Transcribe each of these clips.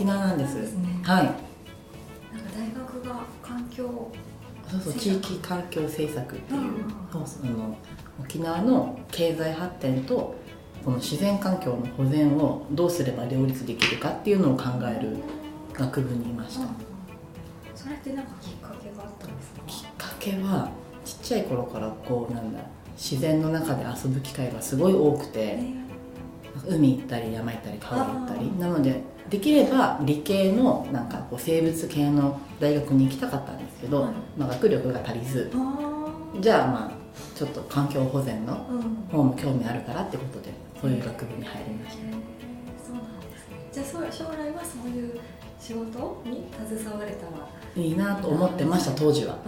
沖縄なんです。ですね。はい。なんか大学が環境そうそう地域環境政策っていう、うんその沖縄の経済発展とこの自然環境の保全をどうすれば両立できるかっていうのを考える学部にいました、それってなんかきっかけがあったんですか？きっかけはちっちゃい頃からこうなんだ自然の中で遊ぶ機会がすごい多くて海行ったり山行ったり川行ったり。なのでできれば理系のなんかこう生物系の大学に行きたかったんですけど、はい。まあ、学力が足りず。あじゃあまあちょっと環境保全の方も興味あるからってことでそういう学部に入りました。そうなんですね。じゃあ将来はそういう仕事に携われたら。いいなと思ってました当時は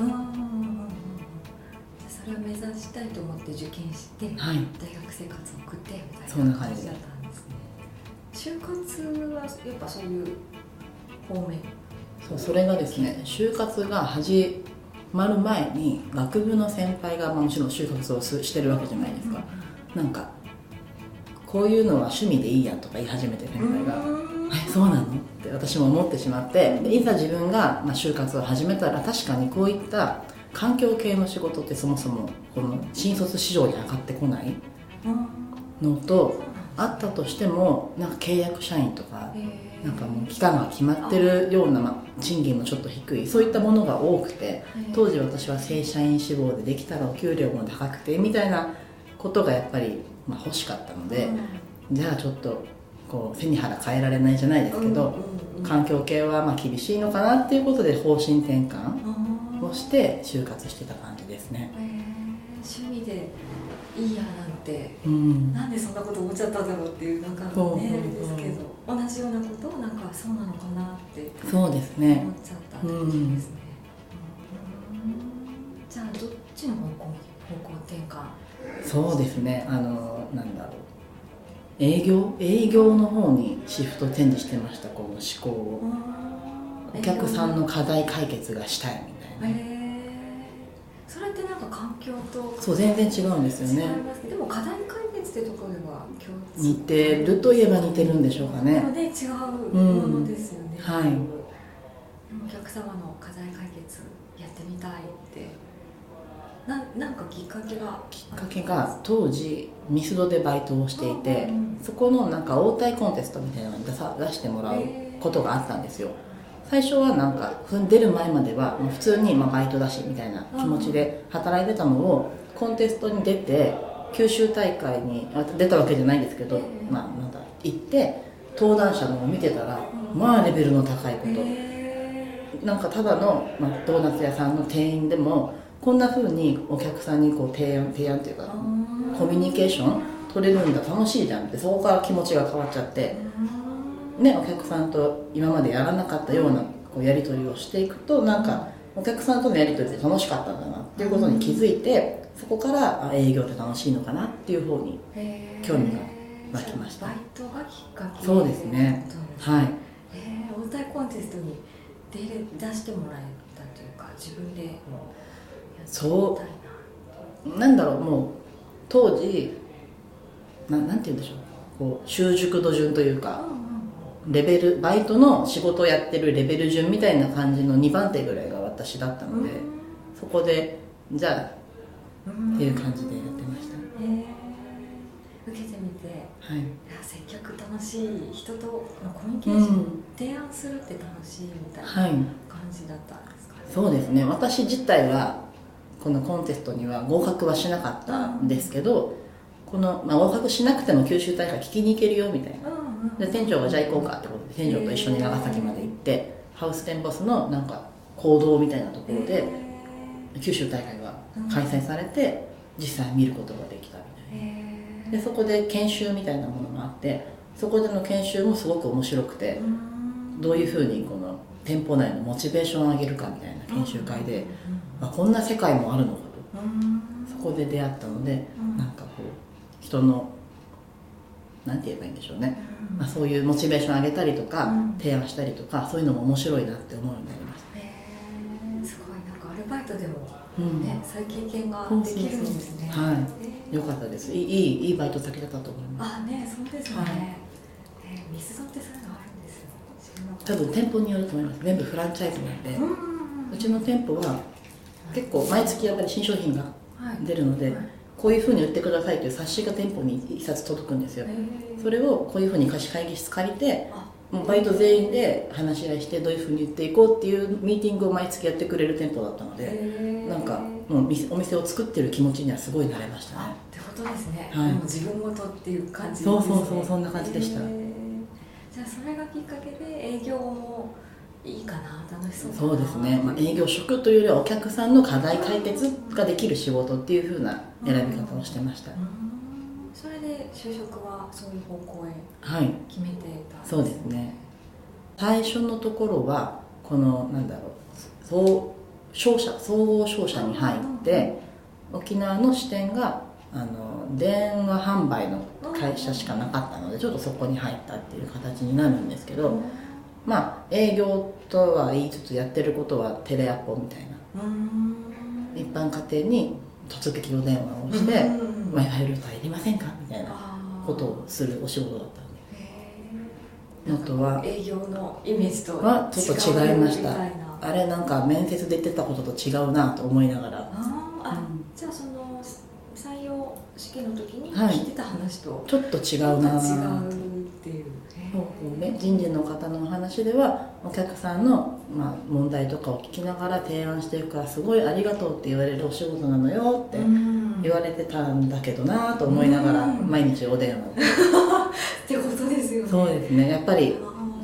うんうんうんうんじゃあそれを目指したいと思って受験してはい。大学生活を送ってみたいそんな感じ。だったんですね。就活はやっぱそういう方面。そうそれがですね就活が始まる前に学部の先輩が、まあ、もちろん就活をすしてるわけじゃないですか。なんかこういうのは趣味でいいやとか言い始めて先輩がうん。えそうなの？って私も思ってしまってでいざ自分が、まあ、就活を始めたら確かにこういった環境系の仕事ってそもそもこの新卒市場に上がってこないうんのとあったとしてもなんか契約社員とかなんかもう期間が決まってるような、まあ、賃金もちょっと低いそういったものが多くて当時私は正社員志望でできたらお給料も高くてみたいなことがやっぱり、まあ、欲しかったので、じゃあちょっとこう背に腹変えられないじゃないですけど、環境系はまあ厳しいのかなっていうことで方針転換をして就活してた感じですね。趣味でいいやなんて。うん。なんでそんなこと思っちゃったんだろうっていうなんかねですけど。同じようなことをなんかそうなのかなってそうです思っねちゃったってことですね、うん。じゃあどっちの方向方向転換そうですね。あのなんだろう。営業？営業の方にシフトチェンジしてましたこの思考をお客さんの課題解決がしたいみたいなへえそれってなんか環境とそう全然違うんですよ違いねますでも課題解決ってところでは共通。似てるといえば似てるんでしょうかでもねね違うものですよね、はい。でもお客様の課題解決やってみたいって。ななんかきっかけが？きっかけが当時ミスドでバイトをしていてうん。そこのなんか応対コンテストみたいなのに出さ出してもらうことがあったんですよ最初はなんか出る前までは普通にまあバイトだしみたいな気持ちで働いてたのをコンテストに出て九州大会にあ出たわけじゃないんですけど、ええ。まあ、なんだ行って登壇者のを見てたらまあレベルの高いこと。へなんかただの、まあ、ドーナツ屋さんの店員でもこんな風にお客さんにこう提案提案っていうかー。コミュニケーション取れるんだ楽しいじゃんってそこから気持ちが変わっちゃって、ね、お客さんと今までやらなかったようなこうやり取りをしていくとなんかお客さんとのやり取りで楽しかったんだなっていうことに気づいてそこからあ営業って楽しいのかなっていう方に興味が湧きました。バイトがきっかけそうですね。はい。へえ応対コンテストに出れ出してもらえたというか自分でもうやってみたいな。なんだろうもう当時ななんて言うんでしょう。こう習熟度順というかレベルバイトの仕事をやってるレベル順みたいな感じの2番手ぐらいが私だったので、そこでじゃあうん。っていう感じでやってました、へえ受けてみてはい。いや接客楽しい人とのコミュニケーション、うん。提案するって楽しいみたいなはい。感じだったんですかね、そうですね。私自体はこのコンテストには合格はしなかったんですけど、この、まあ、合格しなくても九州大会聞きに行けるよみたいなうんうんで店長がじゃあ行こうかってことで店長と一緒に長崎まで行ってハウステンボスのなんか行動みたいなところで九州大会が開催されて実際見ることができたみたいな。でそこで研修みたいなものがあってそこでの研修もすごく面白くてうん。どういうふうにこの店舗内のモチベーションを上げるかみたいな研修会で、あこんな世界もあるのかうん。とそこで出会ったのでうん。なんかこう人のなんて言えばいいんでしょうね、うん。まあ、そういうモチベーション上げたりとか、うん。提案したりとかそういうのも面白いなって思うようになりましへえすごい。なんかアルバイトでもた、うん。ね、そういう経験ができるんですね。はい。い。よかったです。いいいいいいバイト先だったと思います。あ、ね、そうですね。はいえー、ミスドってそういうのあるんです多分店舗によると思います。全部フランチャイズなんで、うちの店舗は結構毎月やっぱり新商品が出るので、こういうふうに売ってくださいという冊子が店舗に1冊届くんですよ。それをこういうふうに貸し会議室借りてもうバイト全員で話し合いしてどういうふうに言っていこうっていうミーティングを毎月やってくれる店舗だったのでなんかもうお店を作ってる気持ちにはすごいなれましたね。ってことですね、はい、もう自分ごとっていう感じ、ね、そうそうそうそんな感じでした。じゃあそれがきっかけで営業もいいかな楽しそうそうですね、まあ、営業職というよりはお客さんの課題解決ができる仕事っていうふうな選び方をしてました、それで就職はそういう方向へ決めてた、はい、そうですね。最初のところはこのなんだろう総商社総合商社に入って沖縄の支店があの電話販売の会社しかなかったのでちょっとそこに入ったっていう形になるんですけど、まあ営業とは言いつつやってることはテレアポみたいな。一般家庭に突撃お電話をして「w i f i ルーターいりませんか?」みたいなことをするお仕事だったのとは営業のイメージとはちょっと違いました。あれなんか面接で言ってたことと違うなと思いながら。あ、うん、じゃあその採用試験の時に聞いてた話と、はい、ちょっと違うな違う人事の方のお話ではお客さんの、まあ、問題とかを聞きながら提案していくからすごいありがとうって言われるお仕事なのよって言われてたんだけどなと思いながら毎日お電話。ってことですよね。そうですね。やっぱり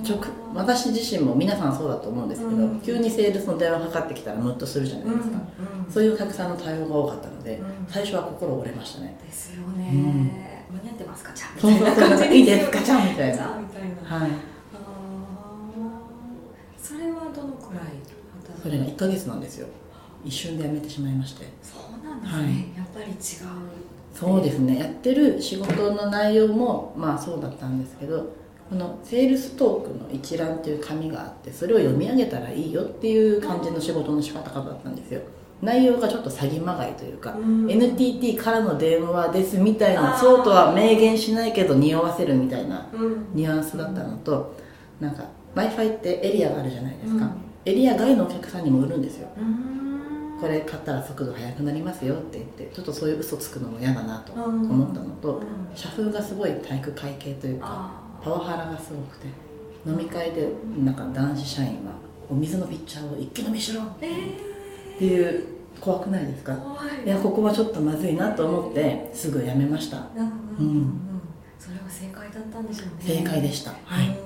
直私自身も皆さんそうだと思うんですけど、うん、急にセールスの電話かかってきたらムッとするじゃないですか、うんうん、そういうお客さんの対応が多かったので、最初は心折れましたね。ですよね、間に合ってますか？ちゃん。みたいな感じいいですか？ちゃんみたいな。はい。それはどのくらいそれが1か月なんですよ。一瞬で辞めてしまいまして。そうなんですね、はい、やっぱり違う。そうですね。やってる仕事の内容もまあそうだったんですけどこのセールストークの一覧っていう紙があってそれを読み上げたらいいよっていう感じの仕事の仕方だったんですよ内容がちょっと詐欺まがいというか、うん、NTT からの電話ですみたいなそうとは明言しないけど匂わせるみたいなニュアンスだったのと、うん、なんか w i f i ってエリアがあるじゃないですか、うん、エリア外のお客さんにも売るんですよ、これ買ったら速度速くなりますよって言ってちょっとそういう嘘つくのも嫌だなと思ったのと、社風がすごい体育会系というかパワハラがすごくて飲み会でなんか男子社員はお水のピッチャーを一気飲みしろ、えーっていう怖くないですか？い。やここはちょっとまずいなと思ってすぐ辞めました、うん、うん、それは正解だったんでしょうね。正解でした。はい、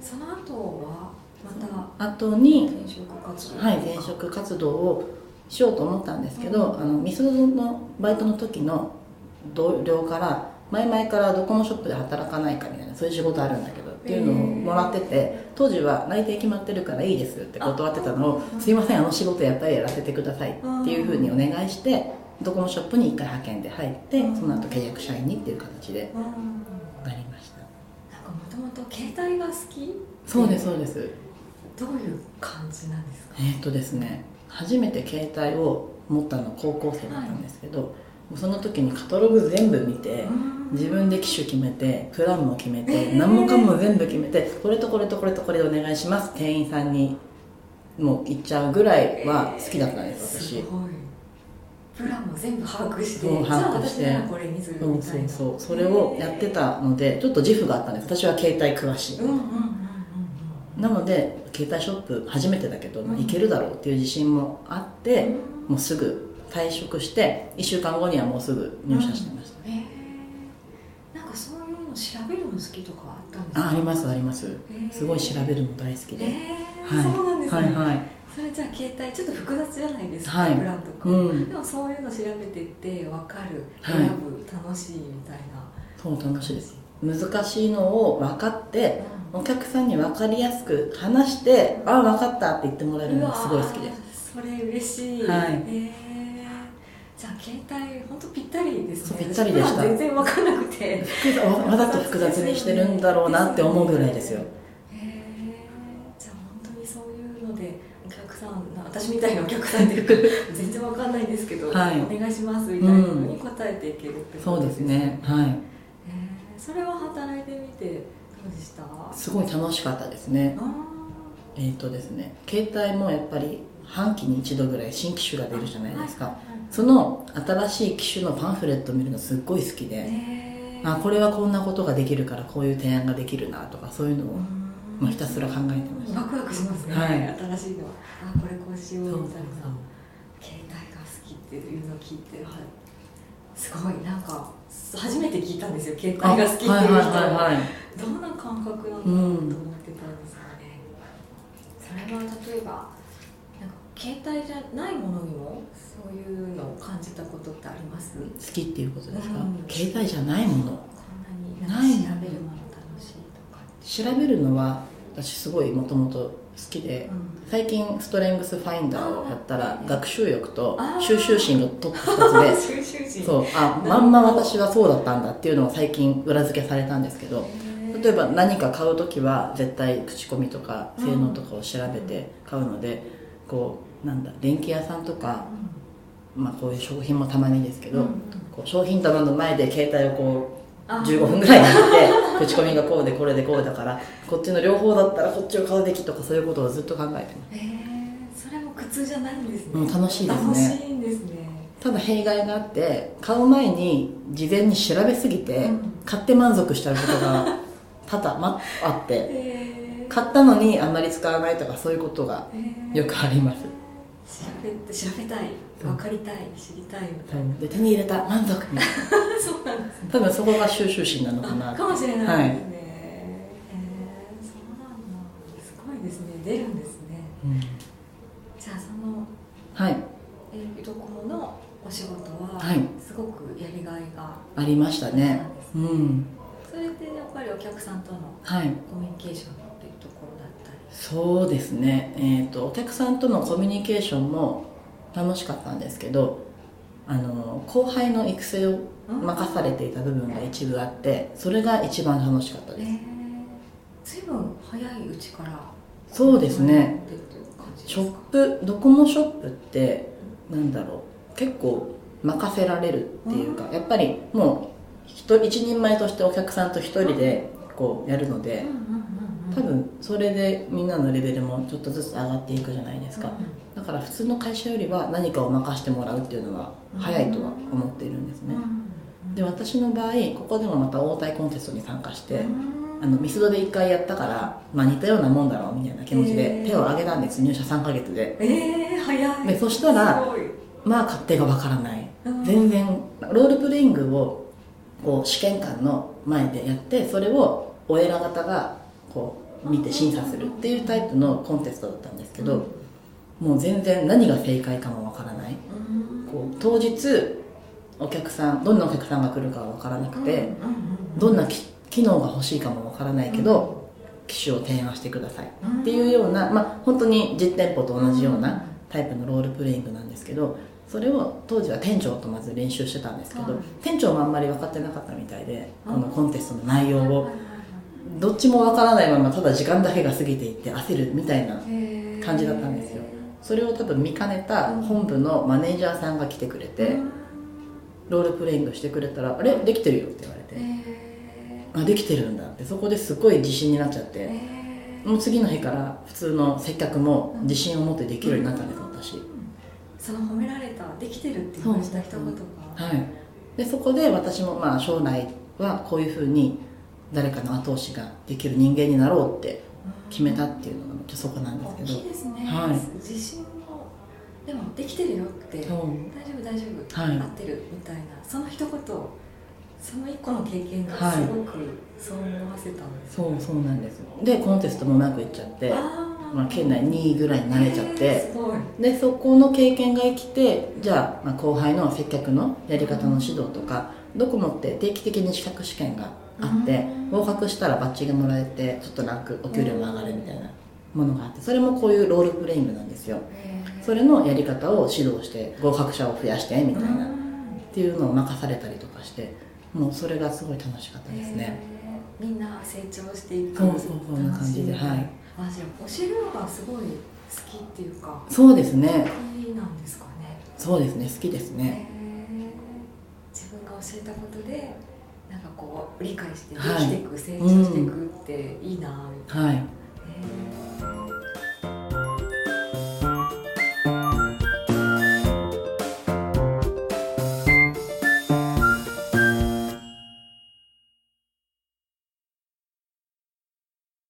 その後はまた後に転職活動はい転職活動をしようと思ったんですけど、うん、あのみそのバイトの時の同僚から前々からドコモショップで働かないかみたいなそういう仕事あるんだけどっていうのをもらってて当時は内定決まってるからいいですって断ってたのをすいませんあの仕事やっぱりやらせてくださいっていうふうにお願いしてドコモショップに1回派遣で入ってその後契約社員にっていう形でなりました。なんかもともと携帯が好き？そうですそうです。どういう感じなんですか？えっとですね初めて携帯を持ったの高校生だったんですけど、はいその時にカタログ全部見て自分で機種決めてプランも決めて何もかも全部決めてこれとこれとこれとこれでお願いします。店員さんにもう行っちゃうぐらいは好きだったんです私。プランも全部把握して把握して。これにするそうそうそう。それをやってたのでちょっと自負があったんです。私は携帯詳しい、なので携帯ショップ初めてだけど、まあ、行けるだろうっていう自信もあって、もうすぐ退職して1週間後にはもうすぐ入社してました、うん、なんかそういうの調べるの好きとかあったんですか？あありますあります。すごい調べるの大好きで、はい、そうなんですね、はいはい、それじゃあ携帯ちょっと複雑じゃないですか、はい、プランとか、うん、でもそういうの調べてって分かる選ぶ、楽しいみたいな。そう楽しいです。難しいのを分かって、うん、お客さんに分かりやすく話して「ああ分かった」って言ってもらえるのがすごい好きで。すそれ嬉しい、はい、えーじゃあ携帯本当ぴったりですね。ぴったりでした。全然分からなくて。わざと複雑にしてるんだろうなって思うぐらいですよ。へえじゃあ本当にそういうのでお客さん私みたいなお客さんっていうか 全然分かんないんですけど、はい、お願いしますみたいなのに答えていけるってそうですね。はい。えそれは働いてみてうでした？すごい楽しかったですね。えっ、ー、とですね携帯もやっぱり半期に一度ぐらい新機種が出るじゃないですか、その新しい機種のパンフレットを見るのすっごい好きで、あこれはこんなことができるからこういう提案ができるなとかそういうのを、まあ、ひたすら考えてましたワクワクしますね、はい、新しいの。あこれこうしようみたいな。携帯が好きっていうのを聞いて、はい、すごい。なんか初めて聞いたんですよ。携帯が好きっていう人、はいはいはいはい、どんな感覚なのかなと思ってたんですよね、うん、それは例えば携帯じゃないものにもそういうのを感じたことってあります？好きっていうことですか、うん、携帯じゃないもの。こんなに調べるもの楽しいとか。調べるのは私すごいもともと好きで、うん、最近ストレングスファインダーをやったら学習欲と収集心がトップ2つで そう。あまんま私はそうだったんだっていうのを最近裏付けされたんですけど例えば何か買う時は絶対口コミとか性能とかを調べて買うので、こうなんだ電気屋さんとか、まあ、こういう商品もたまにですけど、こう商品棚の前で携帯をこう15分ぐらいになって 口コミがこうでこれでこうだからこっちの両方だったらこっちを買うべきとかそういうことをずっと考えてます。えー、それも苦痛じゃないんですね、うん、楽しいですね。楽しいんですね。ただ弊害があって買う前に事前に調べすぎて、買って満足しちゃうことが多々、ま、あって、えー、買ったのにあんまり使わないとかそういうことがよくあります、調べ調べたい。分かりたい。知りたいみたいな。で手に入れた。満足。そうなんです、ね、多分そこが収集心なのかなかもしれないですね、はい、えー、そうなんだ。すごいですね。出るんですね、うん、じゃあそのはい。えー、ドコモのお仕事は、すごくやりがいがありましたね、ね、うん。それでやっぱりお客さんとのコミュニケーションっていそうですね、えーと、とお客さんとのコミュニケーションも楽しかったんですけどあの後輩の育成を任されていた部分が一部あってそれが一番楽しかったです、随分早いうちからそうですね。ショップドコモショップってなんだろう。結構任せられるっていうかやっぱりもう一人前としてお客さんと一人でこうやるので、多分それでみんなのレベルもちょっとずつ上がっていくじゃないですか、だから普通の会社よりは何かを任してもらうっていうのは早いとは思っているんですね、で私の場合ここでもまた応対コンテストに参加して、あのミスドで1回やったから、まあ、似たようなもんだろうみたいな気持ちで手を挙げたんです、入社3か月で。ええー、早い。でそしたらまあ勝手がわからない、全然ロールプレイングをこう試験官の前でやってそれをお偉方がこう見て審査するっていうタイプのコンテストだったんですけど、もう全然何が正解かもわからない、こう当日お客さんどんなお客さんが来るかは分からなくて、どんな機能が欲しいかもわからないけど、機種を提案してくださいっていうような、まあ、本当に実店舗と同じようなタイプのロールプレイングなんですけどそれを当時は店長とまず練習してたんですけど、店長もあんまり分かってなかったみたいでこのコンテストの内容を。どっちもわからないままただ時間だけが過ぎていって焦るみたいな感じだったんですよ。それを多分見かねた本部のマネージャーさんが来てくれて、ロールプレイングしてくれたら「あれ？できてるよ」って言われて「あできてるんだ」って。そこですごい自信になっちゃって。もう次の日から普通の接客も自信を持ってできるようになったんです私。その褒められたできてるって言われた一言が。はい。でそこで私もまあ将来はこういうふうに誰かの後押しができる人間になろうって決めたっていうのがそこなんですけど。大きいですね、はい、自信もでもできてるよって。大丈夫大丈夫、はい、合ってるみたいな。その一言その一個の経験がすごくそう思わせたんです、ね、そうそうなんですでコンテストもうまくいっちゃってまあ、県内2位ぐらいになれちゃって。でそこの経験が生きてじゃあ,、まあ後輩の接客のやり方の指導とかドコモって定期的に資格試験があって、合格したらバッジがもらえてちょっとランクお給料も上がるみたいなものがあってそれもこういうロールプレイングなんですよ。それのやり方を指導して合格者を増やしてみたいなっていうのを任されたりとかしてもうそれがすごい楽しかったですね。みんな成長していくそうそうそんな感じではい。あじゃあ教えるのがすごい好きっていうかそうですね。好きなんですかね。そうですね好きですね。自分が教えたことでなんかこう理解して生きていく、成長していくっていいなみたいな、はい